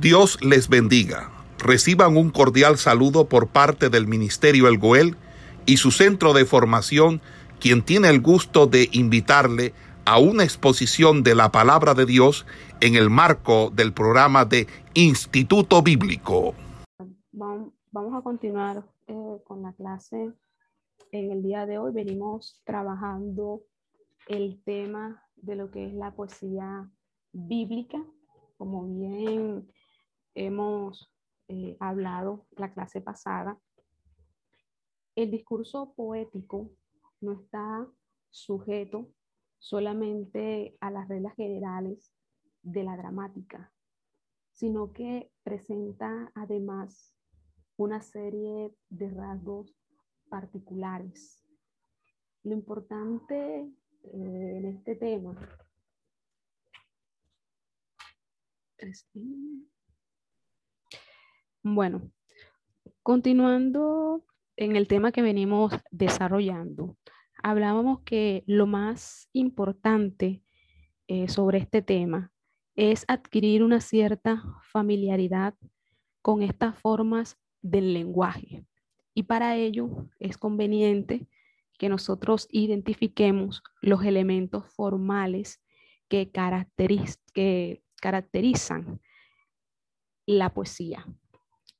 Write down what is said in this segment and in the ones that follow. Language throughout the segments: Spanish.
Dios les bendiga. Reciban un cordial saludo por parte del Ministerio El Goel y su centro de formación, quien tiene el gusto de invitarle a una exposición de la palabra de Dios en el marco del programa de Instituto Bíblico. Vamos a continuar eh, con la clase. En el día de hoy venimos trabajando el tema de lo que es la poesía bíblica. Como bien hemos eh, hablado la clase pasada, el discurso poético no está sujeto solamente a las reglas generales de la gramática, sino que presenta además una serie de rasgos particulares. Lo importante eh, en este tema bueno, continuando en el tema que venimos desarrollando, hablábamos que lo más importante eh, sobre este tema es adquirir una cierta familiaridad con estas formas del lenguaje. Y para ello es conveniente que nosotros identifiquemos los elementos formales que, que caracterizan la poesía.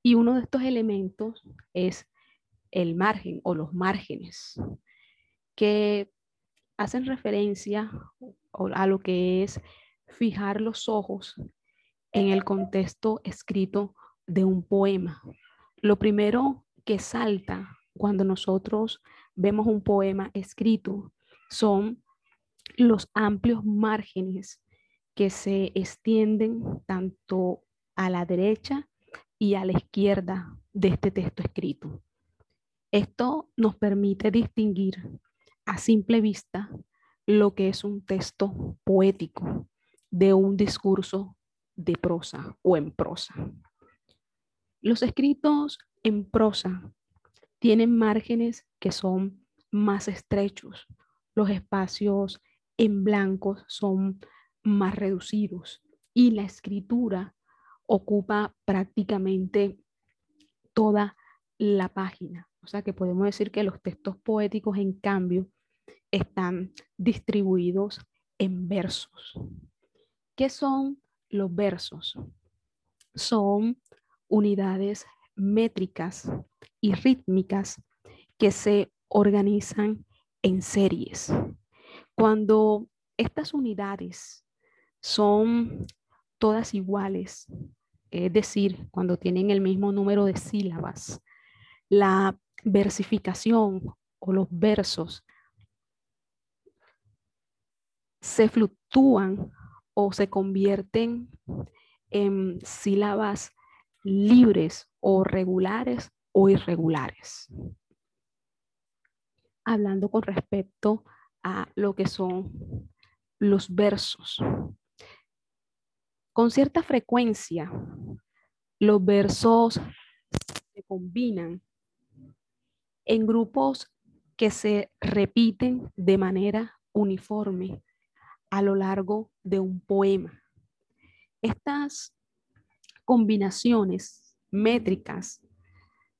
Y uno de estos elementos es el margen o los márgenes, que hacen referencia a lo que es fijar los ojos en el contexto escrito de un poema. Lo primero que salta cuando nosotros vemos un poema escrito son los amplios márgenes que se extienden tanto a la derecha y a la izquierda de este texto escrito. Esto nos permite distinguir a simple vista lo que es un texto poético de un discurso de prosa o en prosa. Los escritos en prosa tienen márgenes que son más estrechos, los espacios en blanco son más reducidos y la escritura ocupa prácticamente toda la página. O sea que podemos decir que los textos poéticos, en cambio, están distribuidos en versos. ¿Qué son los versos? Son unidades métricas y rítmicas que se organizan en series. Cuando estas unidades son todas iguales, es decir, cuando tienen el mismo número de sílabas, la versificación o los versos se fluctúan o se convierten en sílabas libres o regulares o irregulares. Hablando con respecto a lo que son los versos. Con cierta frecuencia, los versos se combinan en grupos que se repiten de manera uniforme a lo largo de un poema. Estas combinaciones métricas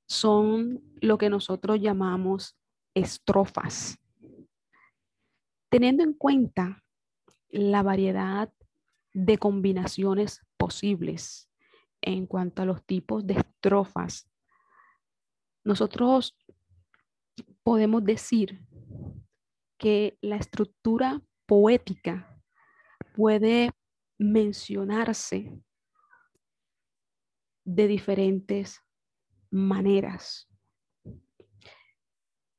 son lo que nosotros llamamos estrofas. Teniendo en cuenta la variedad de combinaciones posibles en cuanto a los tipos de estrofas, nosotros podemos decir que la estructura poética puede mencionarse de diferentes maneras.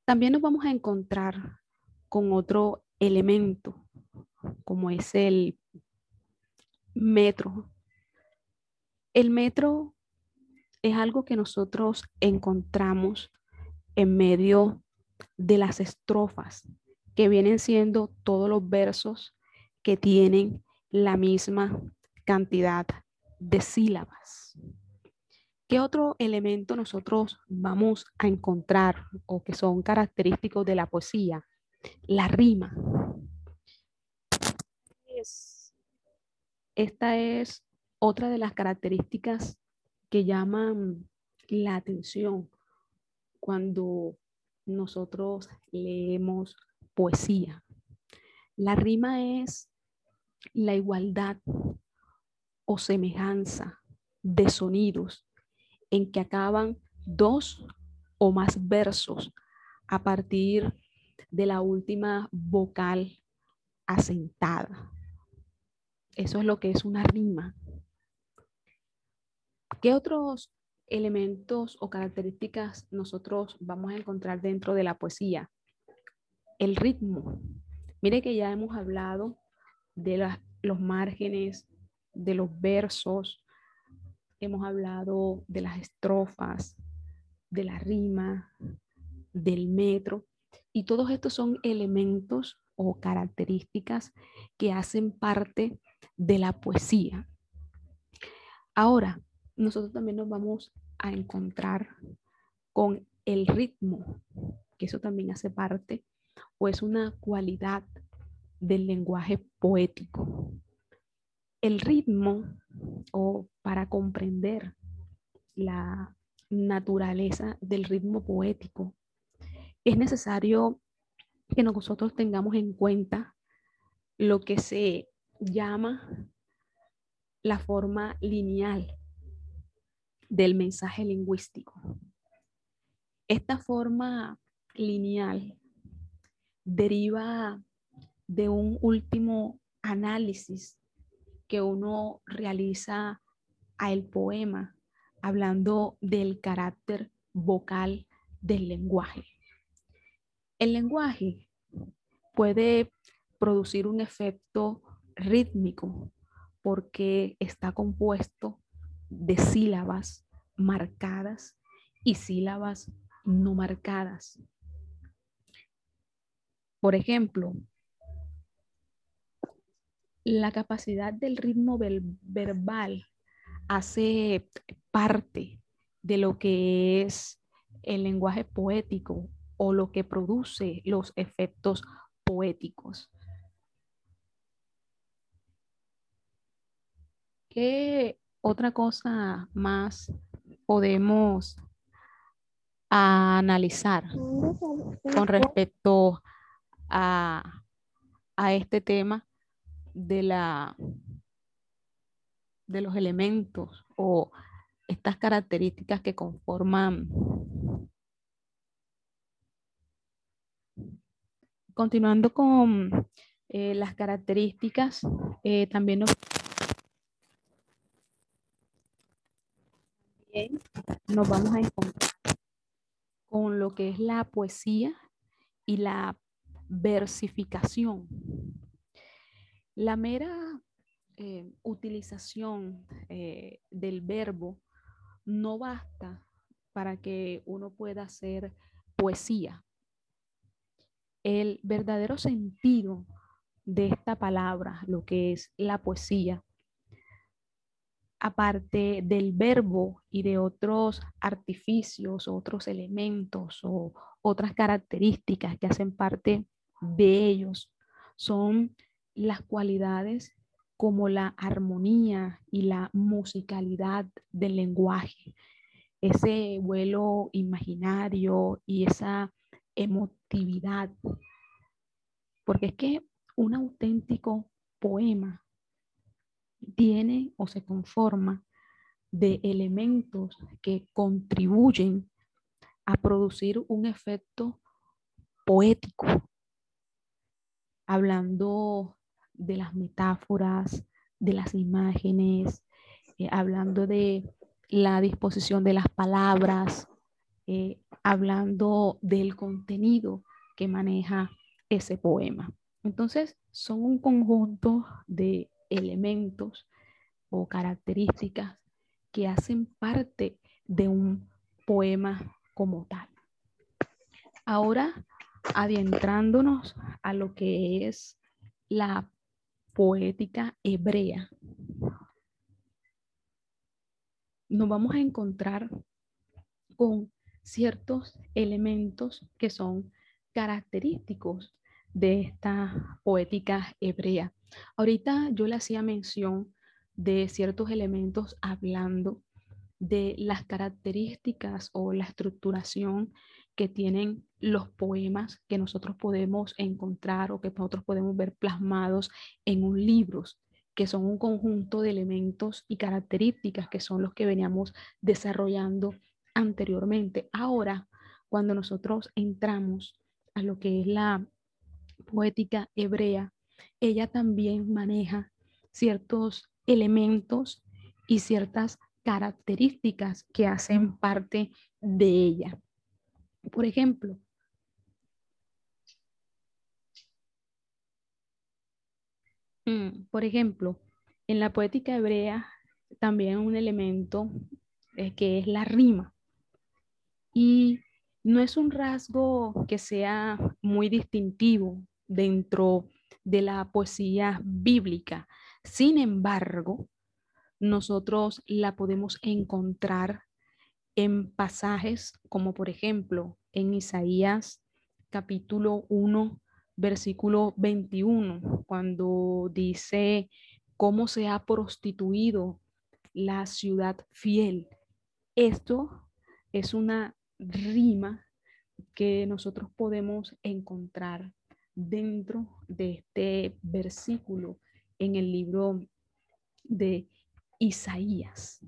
También nos vamos a encontrar con otro elemento, como es el metro. El metro es algo que nosotros encontramos en medio de las estrofas, que vienen siendo todos los versos que tienen la misma cantidad de sílabas. ¿Qué otro elemento nosotros vamos a encontrar o que son característicos de la poesía? La rima. Esta es Otra de las características que llaman la atención cuando nosotros leemos poesía. La rima es la igualdad o semejanza de sonidos en que acaban dos o más versos a partir de la última vocal asentada. Eso es lo que es una rima. ¿Qué otros elementos o características nosotros vamos a encontrar dentro de la poesía? El ritmo. Mire que ya hemos hablado de los márgenes, de los versos, hemos hablado de las estrofas, de la rima, del metro, y todos estos son elementos o características que hacen parte de la poesía. Ahora, nosotros también nos vamos a encontrar con el ritmo, que eso también hace parte o es una cualidad del lenguaje poético. El ritmo, o para comprender la naturaleza del ritmo poético, es necesario que nosotros tengamos en cuenta lo que se llama la forma lineal del mensaje lingüístico. Esta forma lineal deriva de un último análisis que uno realiza a el poema hablando del carácter vocal del lenguaje. El lenguaje puede producir un efecto rítmico porque está compuesto de sílabas marcadas y sílabas no marcadas. Por ejemplo, la capacidad del ritmo verbal hace parte de lo que es el lenguaje poético o lo que produce los efectos poéticos. ¿Qué otra cosa más podemos analizar con respecto a, a este tema de la de los elementos o estas características que conforman continuando con eh, las características eh, también nos nos vamos a encontrar con lo que es la poesía y la versificación. La mera eh, utilización eh, del verbo no basta para que uno pueda hacer poesía. El verdadero sentido de esta palabra, lo que es la poesía, aparte del verbo y de otros artificios, otros elementos o otras características que hacen parte de ellos, son las cualidades como la armonía y la musicalidad del lenguaje, ese vuelo imaginario y esa emotividad. Porque es que un auténtico poema tiene o se conforma de elementos que contribuyen a producir un efecto poético, hablando de las metáforas, de las imágenes, eh, hablando de la disposición de las palabras, eh, hablando del contenido que maneja ese poema. Entonces, son un conjunto de elementos o características que hacen parte de un poema como tal. Ahora, adentrándonos a lo que es la poética hebrea, nos vamos a encontrar con ciertos elementos que son característicos de esta poética hebrea. Ahorita yo le hacía mención de ciertos elementos hablando de las características o la estructuración que tienen los poemas que nosotros podemos encontrar o que nosotros podemos ver plasmados en un libro, que son un conjunto de elementos y características que son los que veníamos desarrollando anteriormente. Ahora, cuando nosotros entramos a lo que es la poética hebrea, ella también maneja ciertos elementos y ciertas características que hacen parte de ella. Por ejemplo, mm, por ejemplo, en la poética hebrea también un elemento eh, que es la rima. Y no es un rasgo que sea muy distintivo dentro de la poesía bíblica. Sin embargo, nosotros la podemos encontrar en pasajes como por ejemplo en Isaías capítulo 1, versículo 21, cuando dice cómo se ha prostituido la ciudad fiel. Esto es una rima que nosotros podemos encontrar dentro de este versículo en el libro de Isaías.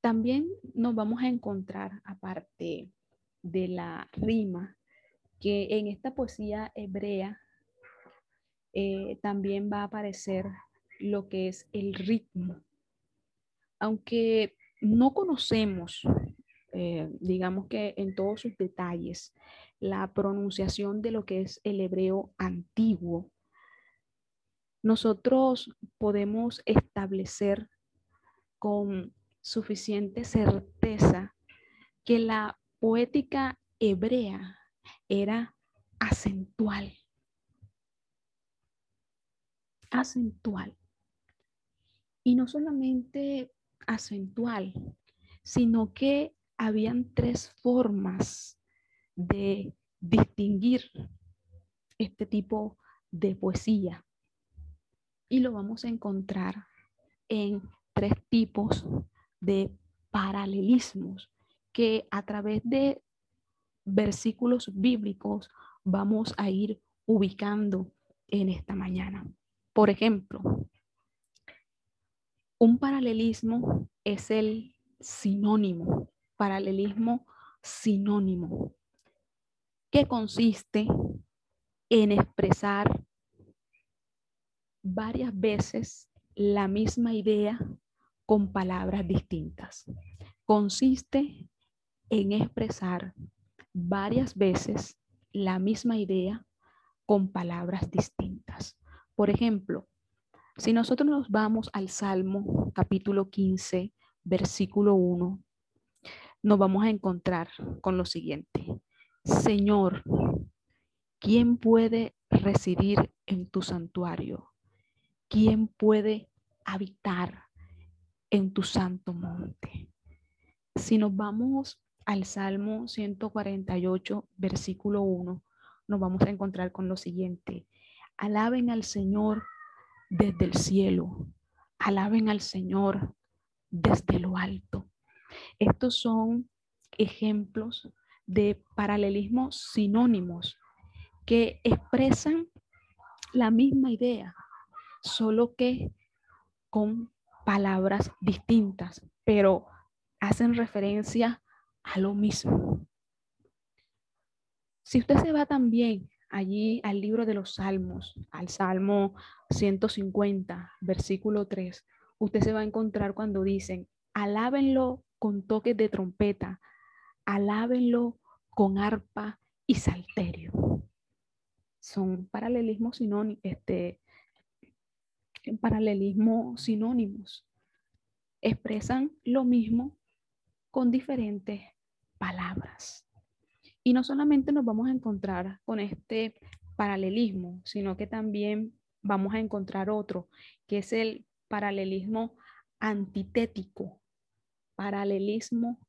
También nos vamos a encontrar, aparte de la rima, que en esta poesía hebrea eh, también va a aparecer lo que es el ritmo. Aunque no conocemos, eh, digamos que en todos sus detalles, la pronunciación de lo que es el hebreo antiguo, nosotros podemos establecer con suficiente certeza que la poética hebrea era acentual. Acentual. Y no solamente acentual, sino que habían tres formas de distinguir este tipo de poesía. Y lo vamos a encontrar en tres tipos de paralelismos que a través de versículos bíblicos vamos a ir ubicando en esta mañana. Por ejemplo, un paralelismo es el sinónimo, paralelismo sinónimo, que consiste en expresar varias veces la misma idea con palabras distintas. Consiste en expresar varias veces la misma idea con palabras distintas. Por ejemplo, si nosotros nos vamos al Salmo capítulo 15, versículo 1, nos vamos a encontrar con lo siguiente. Señor, ¿quién puede residir en tu santuario? ¿Quién puede habitar en tu santo monte. Si nos vamos al Salmo 148, versículo 1, nos vamos a encontrar con lo siguiente. Alaben al Señor desde el cielo. Alaben al Señor desde lo alto. Estos son ejemplos de paralelismos sinónimos que expresan la misma idea, solo que con palabras distintas, pero hacen referencia a lo mismo. Si usted se va también allí al libro de los Salmos, al Salmo 150, versículo 3, usted se va a encontrar cuando dicen, alábenlo con toques de trompeta, alábenlo con arpa y salterio. Son paralelismos sinónimos, este, paralelismo sinónimos. Expresan lo mismo con diferentes palabras. Y no solamente nos vamos a encontrar con este paralelismo, sino que también vamos a encontrar otro, que es el paralelismo antitético. Paralelismo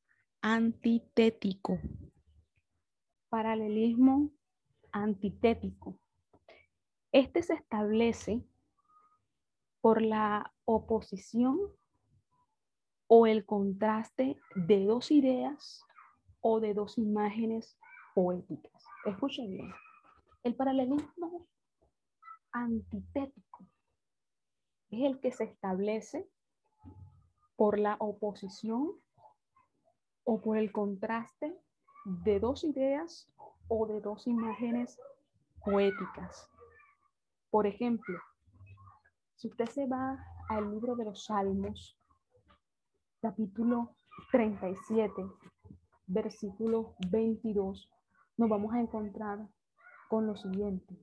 antitético. Paralelismo antitético. Este se establece por la oposición o el contraste de dos ideas o de dos imágenes poéticas. Escuchen bien. El paralelismo antitético es el que se establece por la oposición o por el contraste de dos ideas o de dos imágenes poéticas. Por ejemplo, si usted se va al libro de los Salmos, capítulo 37, versículo 22, nos vamos a encontrar con lo siguiente.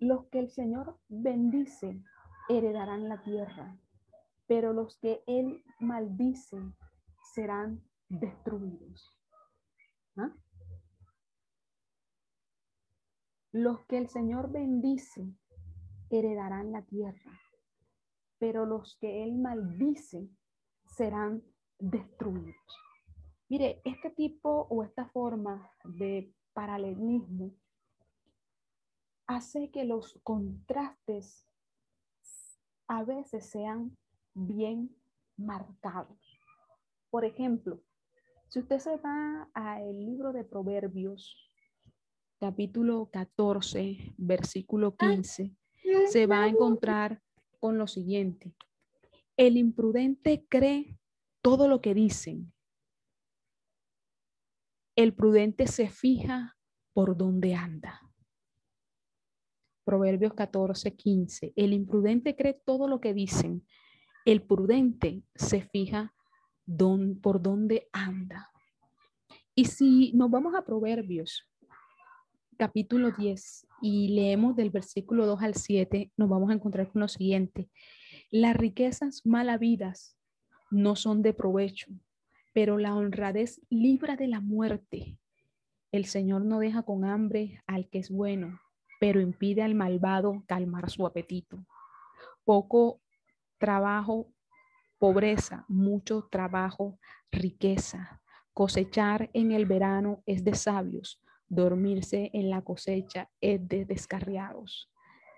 Los que el Señor bendice heredarán la tierra, pero los que Él maldice serán destruidos. ¿Ah? Los que el Señor bendice heredarán la tierra, pero los que Él maldice serán destruidos. Mire, este tipo o esta forma de paralelismo hace que los contrastes a veces sean bien marcados. Por ejemplo, si usted se va al libro de Proverbios, capítulo 14, versículo 15, se va a encontrar con lo siguiente. El imprudente cree todo lo que dicen. El prudente se fija por dónde anda. Proverbios 14, 15. El imprudente cree todo lo que dicen. El prudente se fija por dónde anda. Y si nos vamos a Proverbios, capítulo 10, y leemos del versículo 2 al 7, nos vamos a encontrar con lo siguiente. Las riquezas mal habidas no son de provecho, pero la honradez libra de la muerte. El Señor no deja con hambre al que es bueno, pero impide al malvado calmar su apetito. Poco trabajo, pobreza, mucho trabajo, riqueza. Cosechar en el verano es de sabios, dormirse en la cosecha es de descarriados.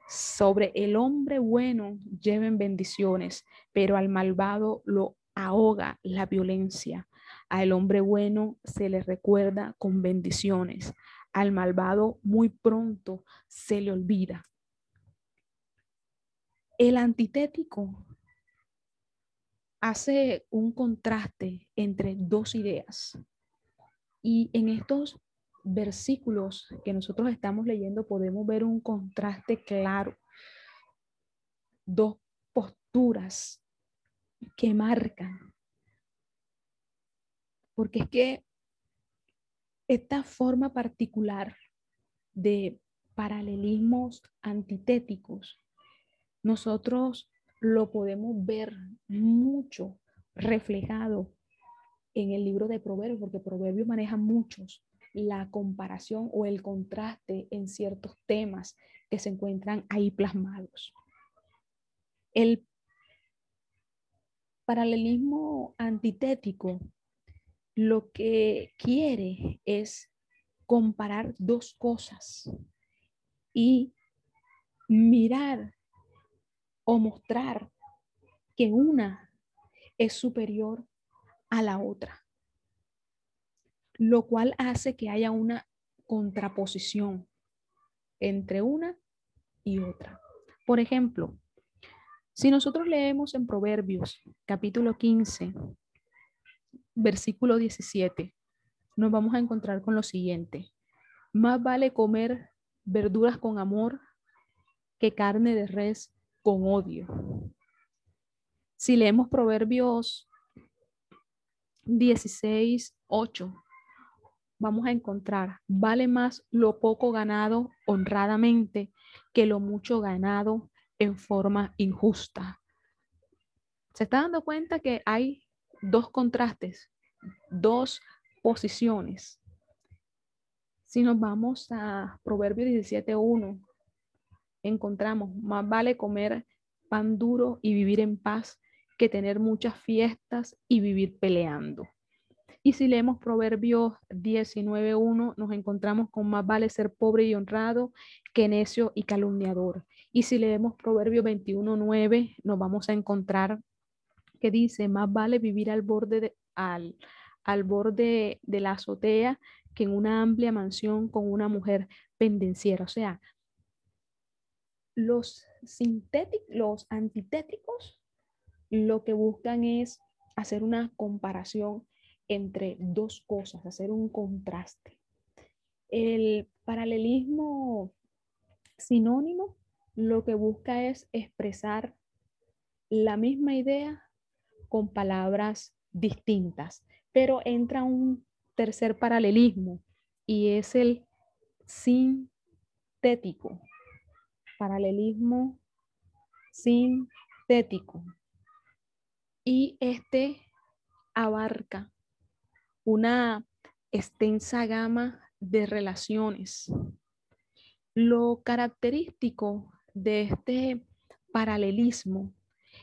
Sobre el hombre bueno lleven bendiciones, pero al malvado lo ahoga la violencia. Al hombre bueno se le recuerda con bendiciones, al malvado muy pronto se le olvida. El antitético hace un contraste entre dos ideas. Y en estos versículos que nosotros estamos leyendo podemos ver un contraste claro. Dos posturas que marcan. Porque es que esta forma particular de paralelismos antitéticos, nosotros lo podemos ver mucho reflejado en el libro de Proverbios, porque Proverbios maneja muchos la comparación o el contraste en ciertos temas que se encuentran ahí plasmados. El paralelismo antitético lo que quiere es comparar dos cosas y mirar o mostrar que una es superior a la otra, lo cual hace que haya una contraposición entre una y otra. Por ejemplo, si nosotros leemos en Proverbios capítulo 15, versículo 17, nos vamos a encontrar con lo siguiente. Más vale comer verduras con amor que carne de res con odio. Si leemos Proverbios 16, 8, vamos a encontrar, vale más lo poco ganado honradamente que lo mucho ganado en forma injusta. ¿Se está dando cuenta que hay dos contrastes, dos posiciones. Si nos vamos a Proverbios 17.1, encontramos, más vale comer pan duro y vivir en paz que tener muchas fiestas y vivir peleando. Y si leemos Proverbios 19.1, nos encontramos con más vale ser pobre y honrado que necio y calumniador. Y si leemos Proverbios 21.9, nos vamos a encontrar que dice, más vale vivir al borde, de, al, al borde de la azotea que en una amplia mansión con una mujer pendenciera. O sea, los sintéticos, los antitéticos, lo que buscan es hacer una comparación entre dos cosas, hacer un contraste. El paralelismo sinónimo lo que busca es expresar la misma idea con palabras distintas, pero entra un tercer paralelismo y es el sintético. Paralelismo sintético. Y este abarca una extensa gama de relaciones. Lo característico de este paralelismo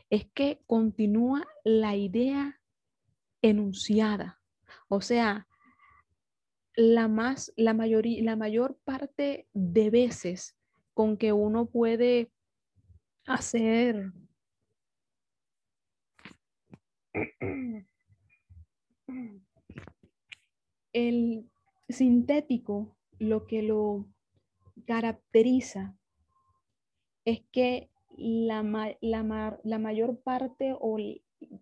es que continúa la idea enunciada. O sea, la, más, la, mayoría, la mayor parte de veces con que uno puede hacer el sintético, lo que lo caracteriza es que la, la, la mayor parte o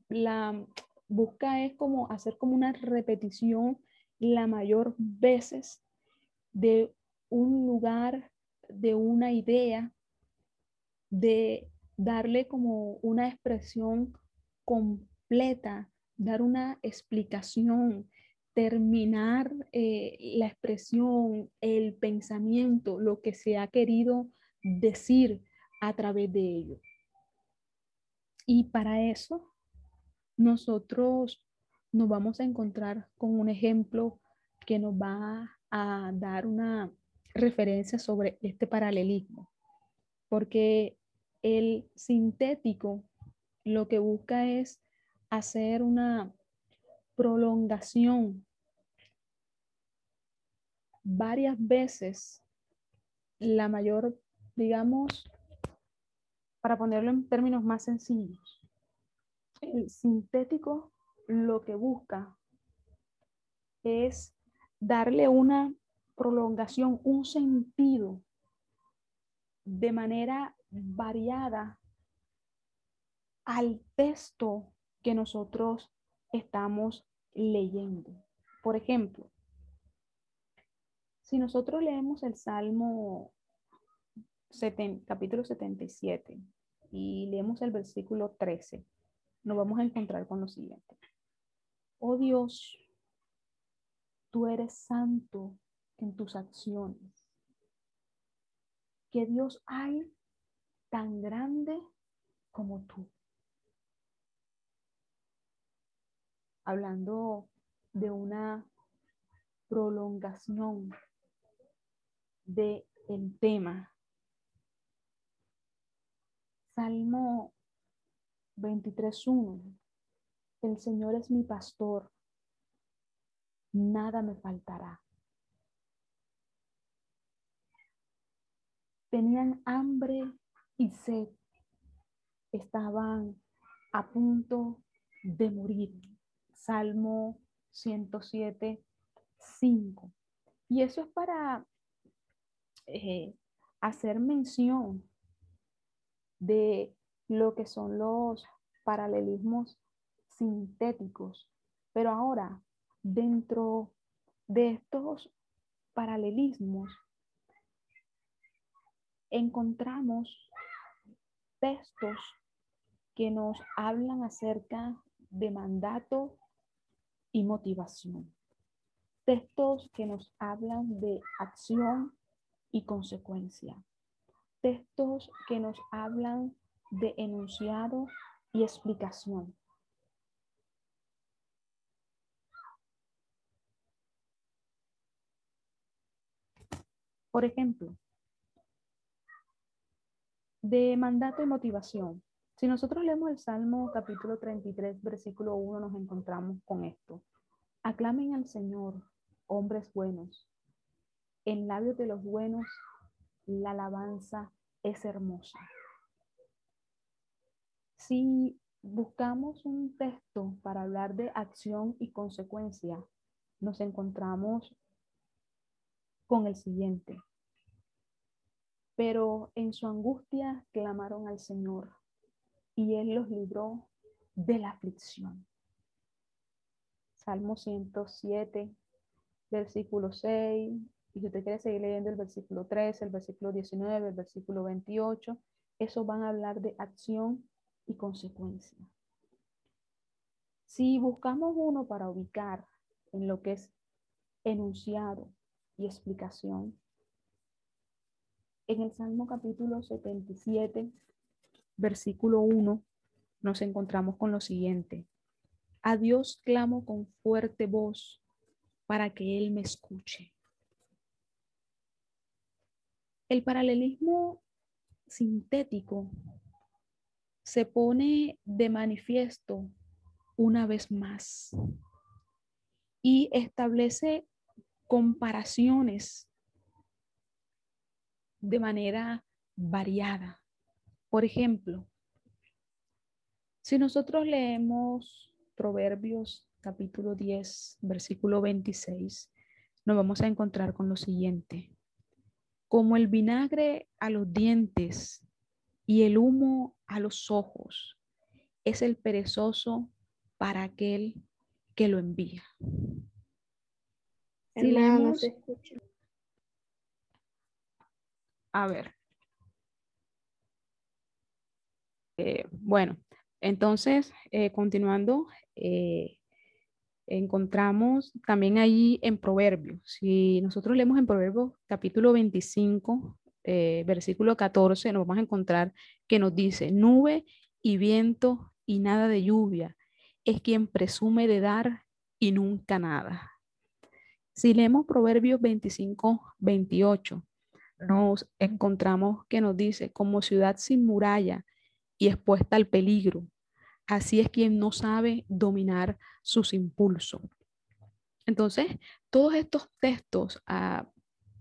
la busca es como hacer como una repetición la mayor veces de un lugar, de una idea, de darle como una expresión completa, dar una explicación, terminar eh, la expresión, el pensamiento, lo que se ha querido decir a través de ello. Y para eso nosotros nos vamos a encontrar con un ejemplo que nos va a dar una referencia sobre este paralelismo, porque el sintético lo que busca es hacer una prolongación varias veces, la mayor, digamos, para ponerlo en términos más sencillos, el sintético lo que busca es darle una prolongación, un sentido de manera variada al texto que nosotros estamos leyendo. Por ejemplo, si nosotros leemos el Salmo capítulo 77 y leemos el versículo 13, nos vamos a encontrar con lo siguiente. Oh Dios, tú eres santo en tus acciones. Que Dios hay tan grande como tú. Hablando de una prolongación de el tema. Salmo 23.1. El Señor es mi pastor. Nada me faltará. Tenían hambre y sed. Estaban a punto de morir. Salmo 107, 5. Y eso es para eh, hacer mención de lo que son los paralelismos sintéticos. Pero ahora, dentro de estos paralelismos, encontramos textos que nos hablan acerca de mandato y motivación. Textos que nos hablan de acción y consecuencia. Textos que nos hablan de enunciado y explicación. Por ejemplo, de mandato y motivación. Si nosotros leemos el Salmo capítulo 33, versículo 1, nos encontramos con esto. Aclamen al Señor, hombres buenos. En labios de los buenos, la alabanza es hermosa. Si buscamos un texto para hablar de acción y consecuencia, nos encontramos con el siguiente. Pero en su angustia clamaron al Señor y Él los libró de la aflicción. Salmo 107, versículo 6. Y si usted quiere seguir leyendo el versículo 13, el versículo 19, el versículo 28, esos van a hablar de acción y consecuencia. Si buscamos uno para ubicar en lo que es enunciado y explicación, en el Salmo capítulo 77, versículo 1, nos encontramos con lo siguiente. A Dios clamo con fuerte voz para que Él me escuche. El paralelismo sintético se pone de manifiesto una vez más y establece comparaciones de manera variada. Por ejemplo, si nosotros leemos Proverbios capítulo 10, versículo 26, nos vamos a encontrar con lo siguiente. Como el vinagre a los dientes y el humo a los ojos, es el perezoso para aquel que lo envía. Si leemos, a ver. Eh, bueno, entonces, eh, continuando, eh, encontramos también ahí en Proverbios. Si nosotros leemos en Proverbios capítulo 25, eh, versículo 14, nos vamos a encontrar que nos dice, nube y viento y nada de lluvia, es quien presume de dar y nunca nada. Si leemos Proverbios 25, 28, nos encontramos que nos dice, como ciudad sin muralla y expuesta al peligro, Así es quien no sabe dominar sus impulsos. Entonces, todos estos textos ah,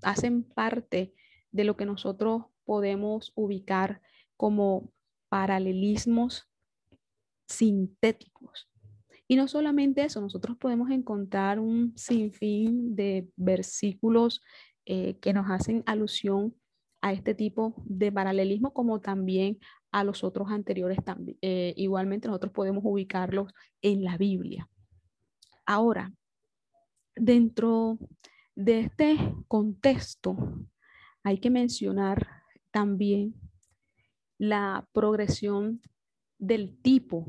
hacen parte de lo que nosotros podemos ubicar como paralelismos sintéticos. Y no solamente eso, nosotros podemos encontrar un sinfín de versículos eh, que nos hacen alusión a este tipo de paralelismo, como también a los otros anteriores también. Eh, igualmente nosotros podemos ubicarlos en la Biblia. Ahora, dentro de este contexto, hay que mencionar también la progresión del tipo.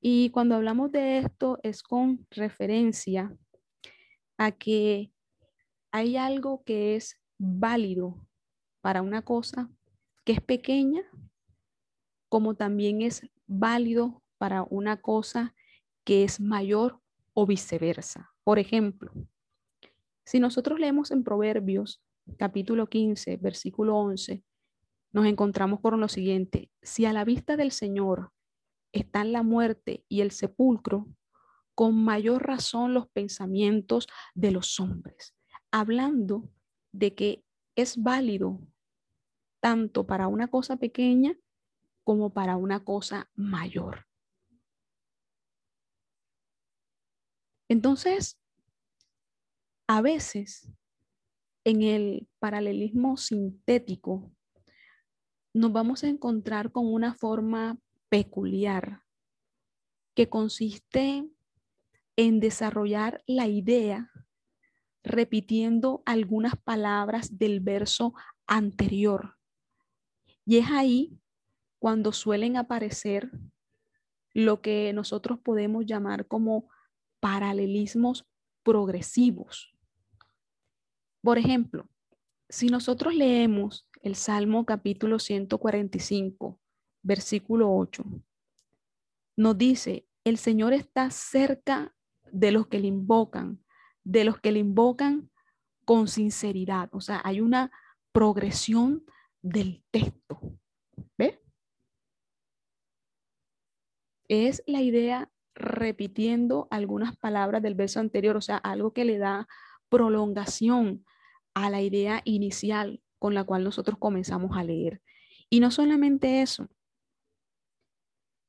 Y cuando hablamos de esto es con referencia a que hay algo que es válido para una cosa que es pequeña, como también es válido para una cosa que es mayor o viceversa. Por ejemplo, si nosotros leemos en Proverbios capítulo 15, versículo 11, nos encontramos con lo siguiente, si a la vista del Señor están la muerte y el sepulcro, con mayor razón los pensamientos de los hombres, hablando de que es válido tanto para una cosa pequeña como para una cosa mayor. Entonces, a veces en el paralelismo sintético nos vamos a encontrar con una forma peculiar que consiste en desarrollar la idea repitiendo algunas palabras del verso anterior y es ahí cuando suelen aparecer lo que nosotros podemos llamar como paralelismos progresivos. Por ejemplo, si nosotros leemos el Salmo capítulo 145, versículo 8, nos dice, el Señor está cerca de los que le invocan, de los que le invocan con sinceridad. O sea, hay una progresión del texto. ¿Ve? Es la idea repitiendo algunas palabras del verso anterior, o sea, algo que le da prolongación a la idea inicial con la cual nosotros comenzamos a leer. Y no solamente eso,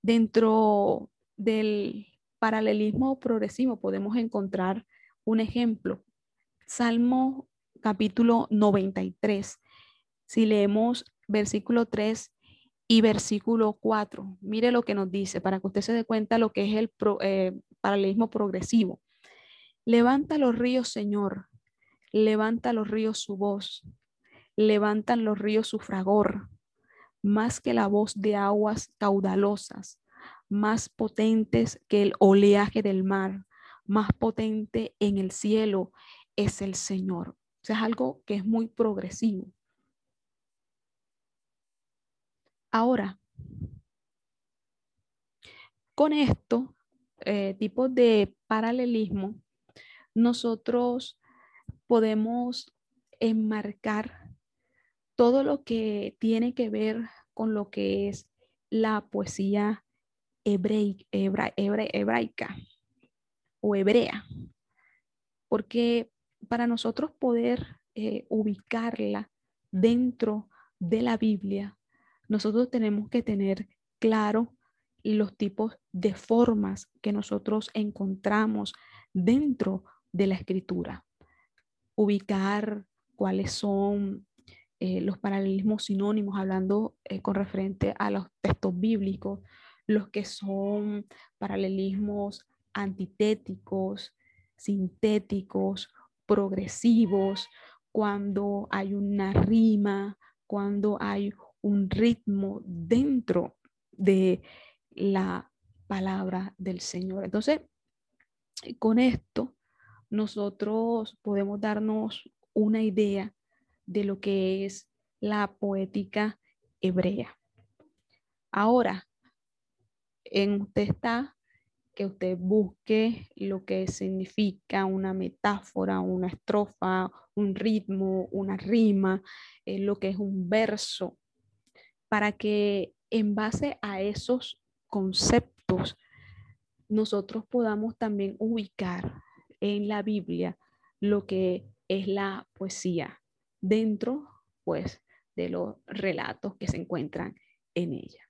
dentro del paralelismo progresivo podemos encontrar un ejemplo. Salmo capítulo 93. Si leemos versículo 3 y versículo 4, mire lo que nos dice para que usted se dé cuenta lo que es el eh, paralelismo progresivo. Levanta los ríos, Señor, levanta los ríos su voz, levantan los ríos su fragor, más que la voz de aguas caudalosas, más potentes que el oleaje del mar, más potente en el cielo es el Señor. O sea, es algo que es muy progresivo. Ahora, con esto, eh, tipo de paralelismo, nosotros podemos enmarcar todo lo que tiene que ver con lo que es la poesía hebraica o hebrea, porque para nosotros poder eh, ubicarla dentro de la Biblia, nosotros tenemos que tener claro los tipos de formas que nosotros encontramos dentro de la escritura. Ubicar cuáles son eh, los paralelismos sinónimos, hablando eh, con referente a los textos bíblicos, los que son paralelismos antitéticos, sintéticos, progresivos, cuando hay una rima, cuando hay un ritmo dentro de la palabra del Señor. Entonces, con esto, nosotros podemos darnos una idea de lo que es la poética hebrea. Ahora, en usted está que usted busque lo que significa una metáfora, una estrofa, un ritmo, una rima, eh, lo que es un verso, para que en base a esos conceptos nosotros podamos también ubicar en la Biblia lo que es la poesía dentro, pues, de los relatos que se encuentran en ella.